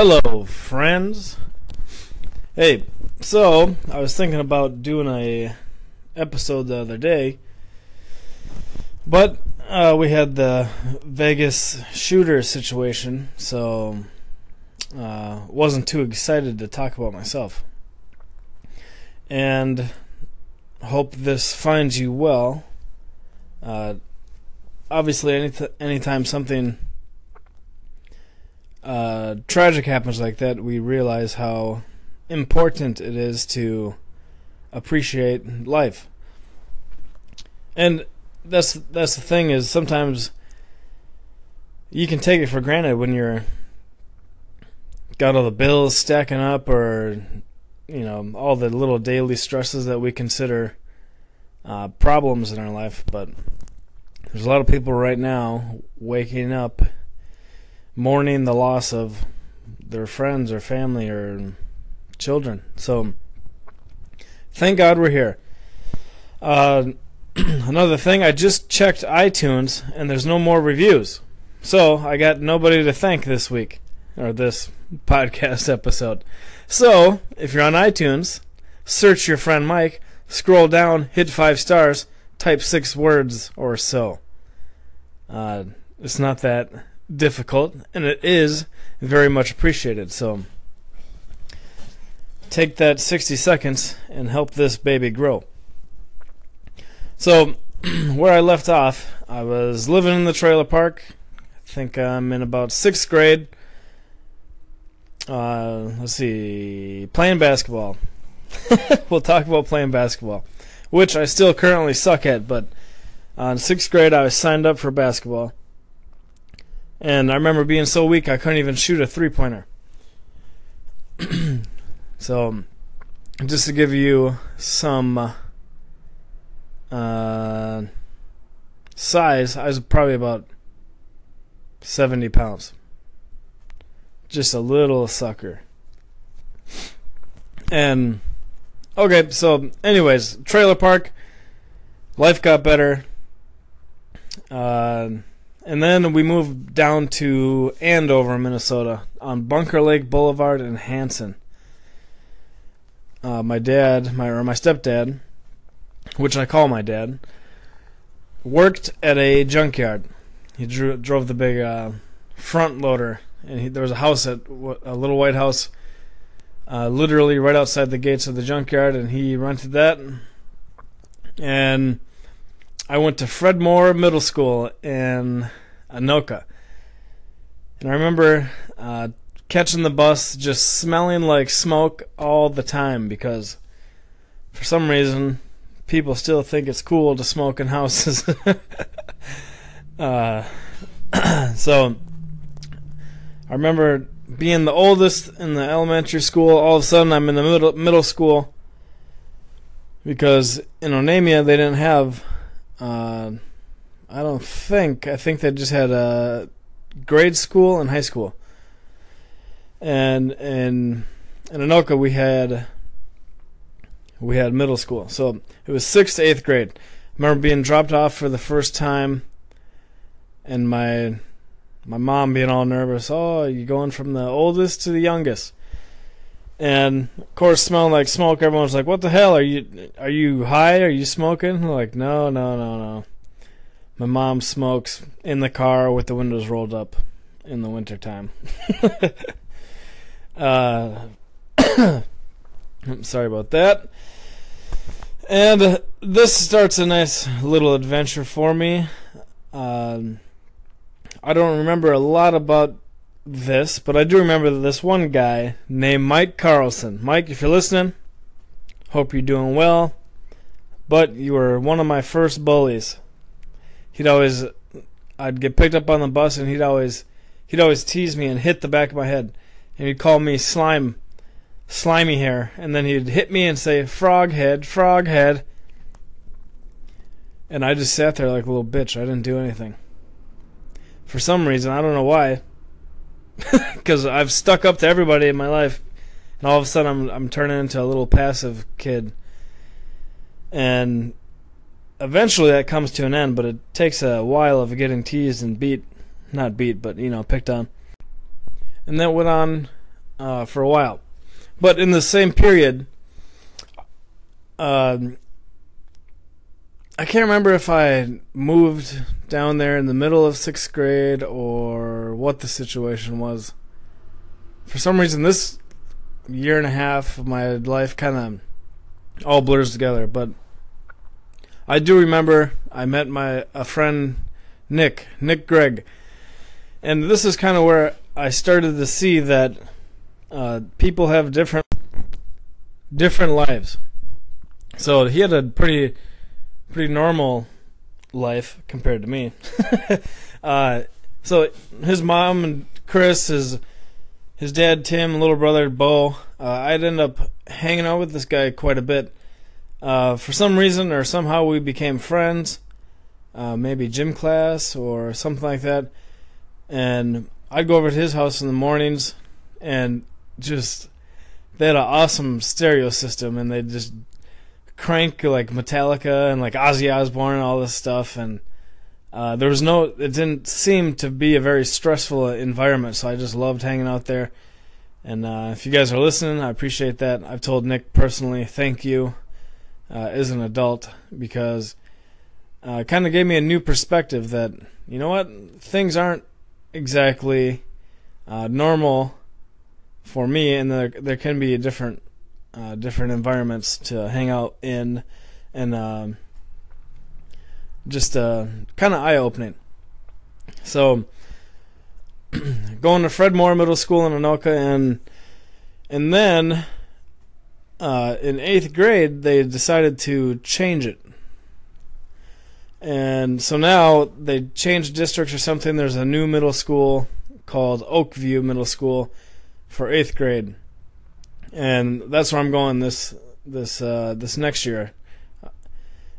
Hello, friends. Hey, so I was thinking about doing a episode the other day, but uh, we had the Vegas shooter situation, so uh, wasn't too excited to talk about myself. And hope this finds you well. Uh, obviously, any anytime something uh, tragic happens like that, we realize how important it is to appreciate life. And that's that's the thing is sometimes you can take it for granted when you're got all the bills stacking up or you know all the little daily stresses that we consider uh, problems in our life but there's a lot of people right now waking up mourning the loss of their friends or family or children. So, thank God we're here. Uh, another thing, I just checked iTunes and there's no more reviews. So, I got nobody to thank this week or this podcast episode. So, if you're on iTunes, search your friend Mike, scroll down, hit five stars, type six words or so. Uh, it's not that difficult, and it is very much appreciated. So take that 60 seconds and help this baby grow. So, where I left off, I was living in the trailer park. I think I'm in about sixth grade. Uh, let's see, playing basketball. we'll talk about playing basketball, which I still currently suck at, but on sixth grade I was signed up for basketball. And I remember being so weak I couldn't even shoot a three pointer. so, just to give you some uh, size, I was probably about 70 pounds. Just a little sucker. And, okay, so, anyways, trailer park. Life got better. Uh, and then we moved down to Andover, Minnesota, on Bunker Lake Boulevard in Hanson. Uh, my dad, my or my stepdad, which I call my dad, worked at a junkyard. He drew, drove the big uh, front loader, and he, there was a house at a little white house, uh, literally right outside the gates of the junkyard, and he rented that. And I went to Fred Moore Middle School in Anoka. And I remember uh, catching the bus just smelling like smoke all the time because for some reason people still think it's cool to smoke in houses. uh, so I remember being the oldest in the elementary school. All of a sudden, I'm in the middle middle school because in Onamia they didn't have uh, I don't think. I think they just had a grade school and high school. And in in Anoka we had we had middle school. So it was sixth to eighth grade. I remember being dropped off for the first time and my my mom being all nervous, Oh, you going from the oldest to the youngest. And of course smelling like smoke, everyone's like, What the hell? Are you are you high? Are you smoking? I'm like, no, no, no, no. My mom smokes in the car with the windows rolled up in the wintertime. uh, I'm sorry about that. And uh, this starts a nice little adventure for me. Um, I don't remember a lot about this, but I do remember this one guy named Mike Carlson. Mike, if you're listening, hope you're doing well. But you were one of my first bullies. He'd always I'd get picked up on the bus and he'd always he'd always tease me and hit the back of my head. And he'd call me slime slimy hair. And then he'd hit me and say frog head frog head and I just sat there like a little bitch. I didn't do anything. For some reason I don't know why because I've stuck up to everybody in my life and all of a sudden I'm I'm turning into a little passive kid and eventually that comes to an end, but it takes a while of getting teased and beat, not beat, but you know, picked on. And that went on uh, for a while. But in the same period, um, I can't remember if I moved down there in the middle of sixth grade or what the situation was. For some reason, this year and a half of my life kind of all blurs together. But I do remember I met my a friend Nick Nick Gregg, and this is kind of where I started to see that uh, people have different different lives. So he had a pretty pretty normal life compared to me. uh, so his mom and Chris, his his dad Tim, little brother Bo. Uh, I'd end up hanging out with this guy quite a bit. Uh, for some reason or somehow we became friends. Uh, maybe gym class or something like that. And I'd go over to his house in the mornings and just they had an awesome stereo system and they just crank like Metallica and like Ozzy Osbourne and all this stuff and uh, there was no it didn't seem to be a very stressful environment so I just loved hanging out there. And uh, if you guys are listening I appreciate that. I've told Nick personally thank you uh, as an adult because uh, kind of gave me a new perspective that you know what? Things aren't exactly uh, normal for me and there, there can be a different uh, different environments to hang out in, and um, just uh, kind of eye opening. So, going to Fred Moore Middle School in Anoka, and and then uh, in eighth grade they decided to change it. And so now they changed districts or something. There's a new middle school called Oakview Middle School for eighth grade and that's where I'm going this this uh, this next year.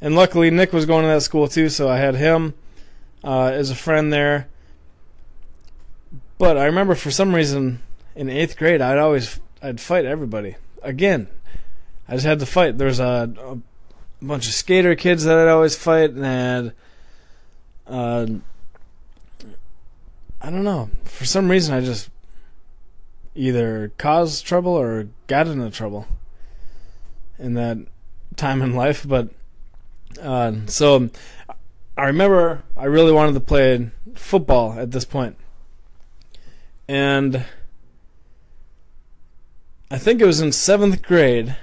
And luckily, Nick was going to that school too, so I had him uh, as a friend there. But I remember for some reason in eighth grade, I'd always I'd fight everybody. Again, I just had to fight. There's a, a bunch of skater kids that I'd always fight, and uh, I don't know. For some reason, I just either caused trouble or got into trouble in that time in life. But uh, so I remember I really wanted to play football at this point. and I think it was in seventh grade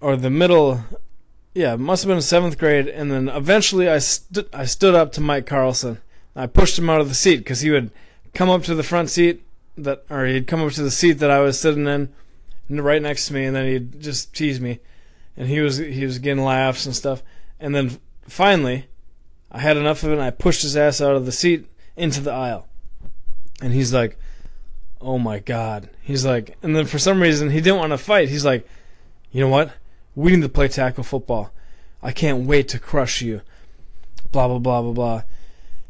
or the middle. Yeah, it must have been seventh grade, and then eventually I stood I stood up to Mike Carlson. I pushed him out of the seat because he would come up to the front seat that, or he'd come up to the seat that I was sitting in, right next to me, and then he'd just tease me, and he was he was getting laughs and stuff, and then finally, I had enough of it, and I pushed his ass out of the seat into the aisle, and he's like, "Oh my god," he's like, and then for some reason he didn't want to fight. He's like, "You know what? We need to play tackle football. I can't wait to crush you." Blah blah blah blah blah,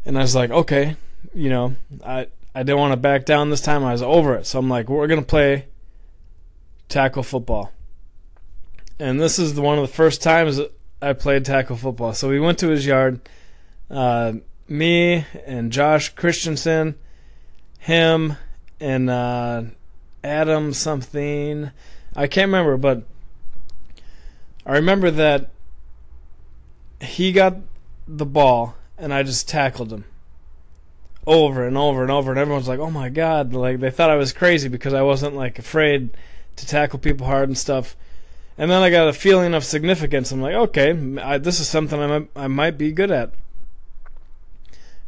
and I was like, "Okay." You know, I I didn't want to back down this time. I was over it. So I'm like, we're going to play tackle football. And this is the, one of the first times I played tackle football. So we went to his yard. Uh, me and Josh Christensen, him and uh, Adam something. I can't remember, but I remember that he got the ball and I just tackled him over and over and over, and everyone's like, "Oh my god!" Like they thought I was crazy because I wasn't like afraid to tackle people hard and stuff. And then I got a feeling of significance. I'm like, okay, I, this is something I might, I might be good at.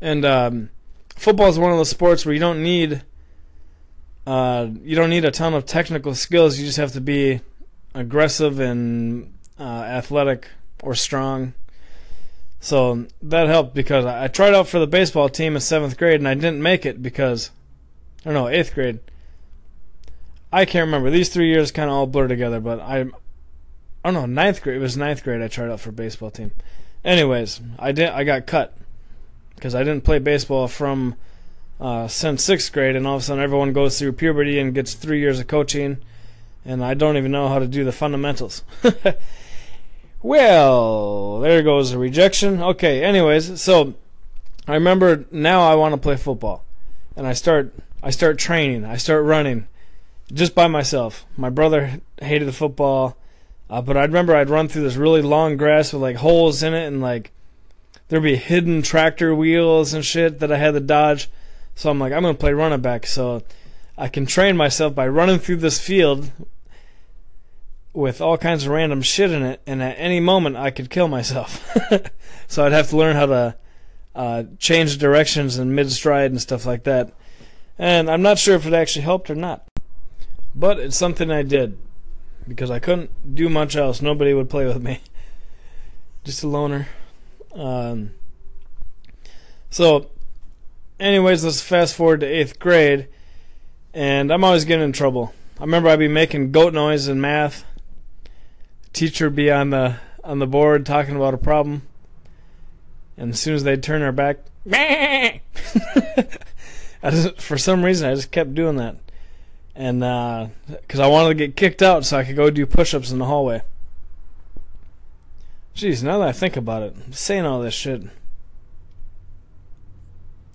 And um, football is one of those sports where you don't need uh, you don't need a ton of technical skills. You just have to be aggressive and uh, athletic or strong so that helped because I, tried out for the baseball team in seventh grade and I didn't make it because, I don't know, eighth grade. I can't remember. These three years kind of all blur together, but I, I don't know, ninth grade. It was ninth grade. I tried out for baseball team. Anyways, I did. I got cut because I didn't play baseball from uh, since sixth grade, and all of a sudden everyone goes through puberty and gets three years of coaching, and I don't even know how to do the fundamentals. Well, there goes a rejection. Okay, anyways, so I remember now I want to play football. And I start I start training. I start running just by myself. My brother hated football, uh, but I remember I'd run through this really long grass with like holes in it, and like there'd be hidden tractor wheels and shit that I had to dodge. So I'm like, I'm gonna play running back. So I can train myself by running through this field with all kinds of random shit in it, and at any moment I could kill myself. so I'd have to learn how to uh, change directions in mid stride and stuff like that. And I'm not sure if it actually helped or not. But it's something I did because I couldn't do much else. Nobody would play with me. Just a loner. Um, so, anyways, let's fast forward to eighth grade, and I'm always getting in trouble. I remember I'd be making goat noise in math. Teacher be on the on the board talking about a problem, and as soon as they'd turn their back, just, for some reason I just kept doing that and because uh, I wanted to get kicked out so I could go do push-ups in the hallway. Jeez, now that I think about it, saying all this shit,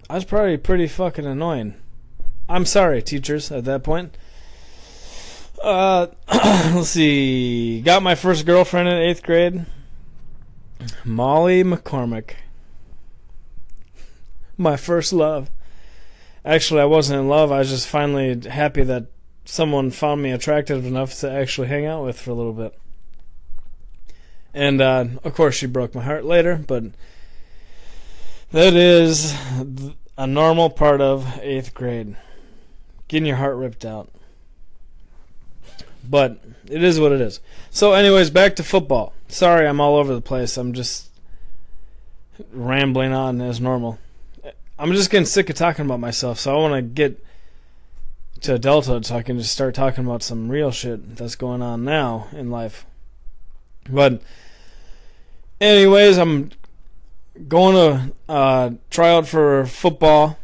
I was probably pretty fucking annoying. I'm sorry, teachers, at that point. Uh, let's see. Got my first girlfriend in eighth grade. Molly McCormick. My first love. Actually, I wasn't in love. I was just finally happy that someone found me attractive enough to actually hang out with for a little bit. And uh, of course, she broke my heart later, but that is a normal part of eighth grade getting your heart ripped out. But it is what it is. So, anyways, back to football. Sorry, I'm all over the place. I'm just rambling on as normal. I'm just getting sick of talking about myself, so I want to get to adulthood so I can just start talking about some real shit that's going on now in life. But, anyways, I'm going to uh, try out for football,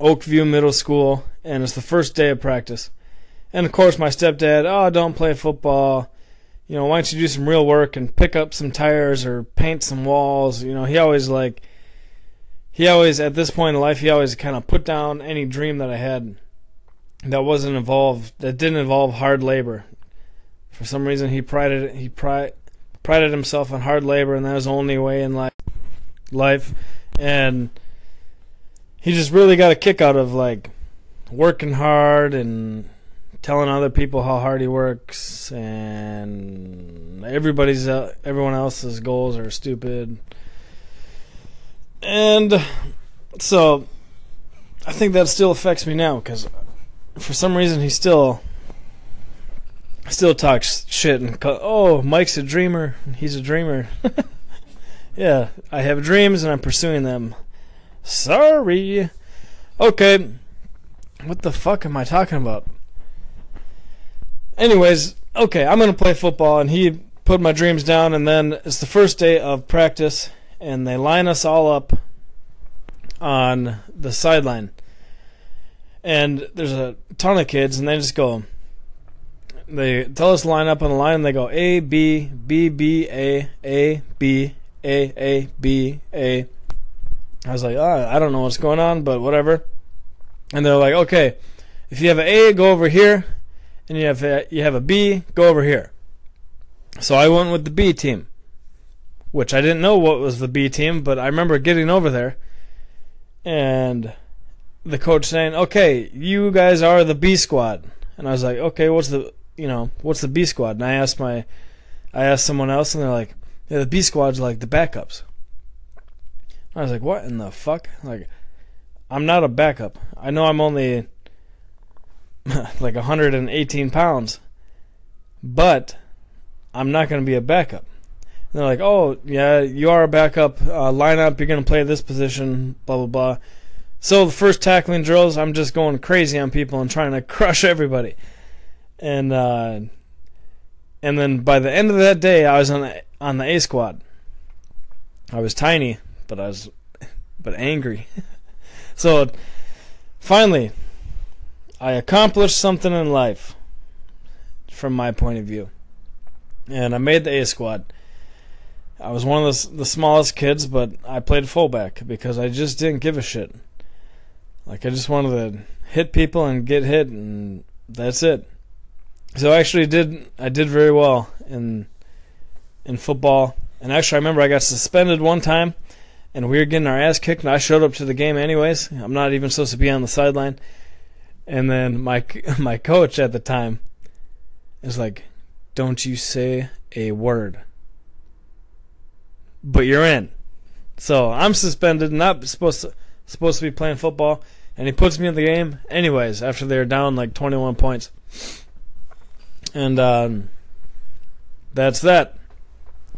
Oakview Middle School, and it's the first day of practice. And of course, my stepdad, oh, don't play football. You know, why don't you do some real work and pick up some tires or paint some walls? You know, he always like, he always, at this point in life, he always kind of put down any dream that I had that wasn't involved that didn't involve hard labor. For some reason, he prided he pride, prided himself on hard labor, and that was the only way in life. Life, and he just really got a kick out of like working hard and telling other people how hard he works, and everybody's uh, everyone else's goals are stupid, and so I think that still affects me now because for some reason he still still talks shit and call, oh Mike's a dreamer. He's a dreamer. Yeah I have dreams and I'm pursuing them. Sorry. Okay. What the fuck am I talking about anyways okay I'm gonna play football and he put my dreams down and then it's the first day of practice and they line us all up on the sideline and there's a ton of kids, and they just go. They tell us to line up on the line, and they go A B B B A A B A A B A. I was like, oh, I don't know what's going on, but whatever. And they're like, okay, if you have an A, go over here, and you have a, you have a B, go over here. So I went with the B team, which I didn't know what was the B team, but I remember getting over there, and the coach saying, "Okay, you guys are the B squad," and I was like, "Okay, what's the you know what's the B squad?" And I asked my, I asked someone else, and they're like, "Yeah, the B squad's like the backups." I was like, "What in the fuck?" Like, I'm not a backup. I know I'm only like 118 pounds, but I'm not going to be a backup. And they're like, "Oh, yeah, you are a backup. Uh, lineup. You're going to play this position. Blah blah blah." So the first tackling drills, I'm just going crazy on people and trying to crush everybody. And uh, and then by the end of that day, I was on the, on the A squad. I was tiny, but I was but angry. so finally, I accomplished something in life from my point of view. And I made the A squad. I was one of the, the smallest kids, but I played fullback because I just didn't give a shit. Like I just wanted to hit people and get hit, and that's it. So I actually did I did very well in in football. And actually, I remember I got suspended one time, and we were getting our ass kicked, and I showed up to the game anyways. I'm not even supposed to be on the sideline. And then my my coach at the time is like, "Don't you say a word." But you're in. So I'm suspended, not supposed to supposed to be playing football, and he puts me in the game anyways after they're down like 21 points. And um, that's that.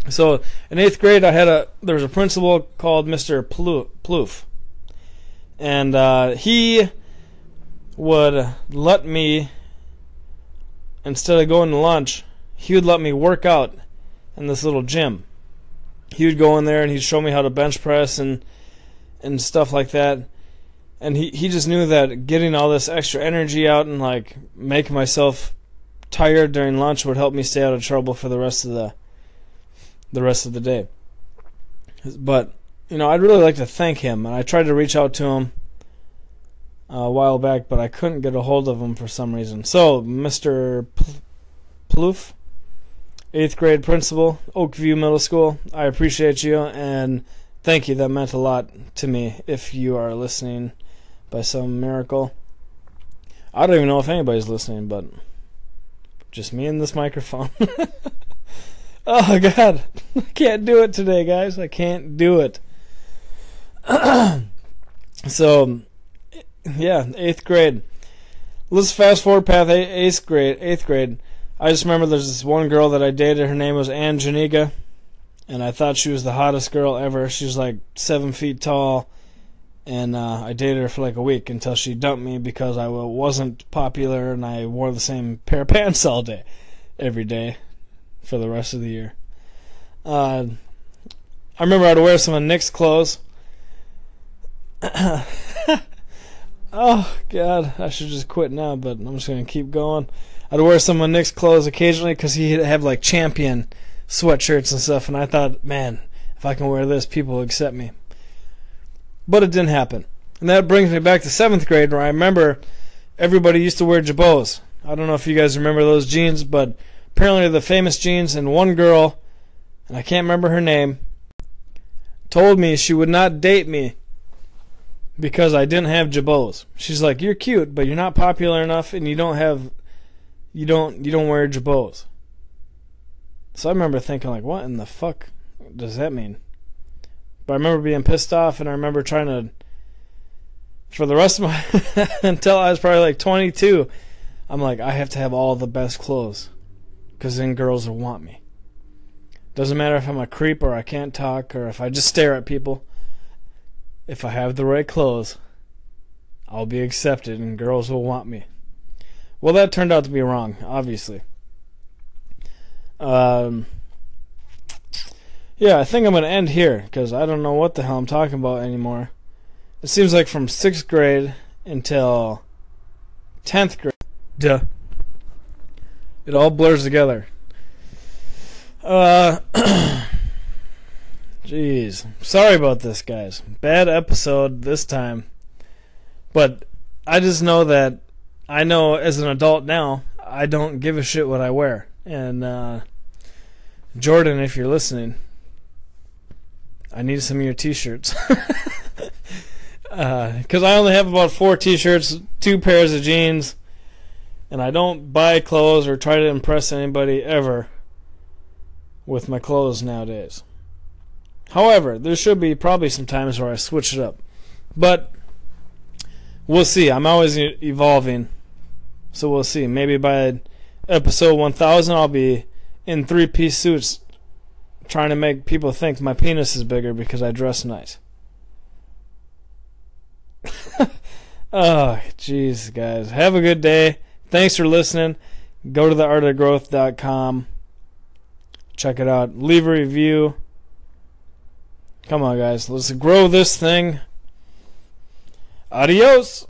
So in eighth grade, I had a there was a principal called Mr. Plouffe, and uh, he would let me instead of going to lunch, he would let me work out in this little gym. He would go in there and he'd show me how to bench press and and stuff like that. And he, he just knew that getting all this extra energy out and like making myself tired during lunch would help me stay out of trouble for the rest of the the rest of the day. But you know, I'd really like to thank him, and I tried to reach out to him a while back, but I couldn't get a hold of him for some reason. So, Mr. Plouffe, eighth grade principal, Oakview Middle School, I appreciate you and thank you. That meant a lot to me. If you are listening by some miracle, I don't even know if anybody's listening, but just me and this microphone. oh God, I can't do it today, guys. I can't do it. so, yeah, eighth grade. Let's fast forward past eighth grade. Eighth grade. I just remember there's this one girl that I dated. Her name was Ann Janiga, and I thought she was the hottest girl ever. She was like seven feet tall, and uh, I dated her for like a week until she dumped me because I wasn't popular and I wore the same pair of pants all day, every day, for the rest of the year. Uh, I remember I'd wear some of Nick's clothes. oh God, I should just quit now, but I'm just gonna keep going. I'd wear some of Nick's clothes occasionally because he'd have like champion sweatshirts and stuff, and I thought, man, if I can wear this, people will accept me. But it didn't happen. And that brings me back to seventh grade where I remember everybody used to wear Girbauds. I don't know if you guys remember those jeans, but apparently the famous jeans, and one girl, and I can't remember her name, told me she would not date me because I didn't have Girbauds. She's like, "You're cute, but you're not popular enough, and you don't have, you don't, you don't wear Girbauds." So I remember thinking, like, "What in the fuck does that mean?" But I remember being pissed off, and I remember trying to, for the rest of my, until I was probably like 22, I'm like, I have to have all the best clothes, because then girls will want me. Doesn't matter if I'm a creep or I can't talk or if I just stare at people. If I have the right clothes, I'll be accepted and girls will want me. Well, that turned out to be wrong, obviously. Um, yeah, I think I'm going to end here because I don't know what the hell I'm talking about anymore. It seems like from 6th grade until 10th grade. Duh. It all blurs together. Uh, jeez. Sorry about this, guys. Bad episode this time. But I just know that I know as an adult now, I don't give a shit what I wear. And, uh, Jordan, if you're listening, I need some of your T-shirts. Because uh, I only have about four T-shirts, two pairs of jeans, and I don't buy clothes or try to impress anybody ever with my clothes nowadays. However, there should be probably some times where I switch it up, but we'll see. I'm always evolving, so we'll see. Maybe by episode 1000, I'll be in three-piece suits trying to make people think my penis is bigger because I dress nice. oh, jeez, guys. Have a good day. Thanks for listening. Go to theartofgrowth.com. Check it out. Leave a review. Come on, guys. Let's grow this thing. Adios.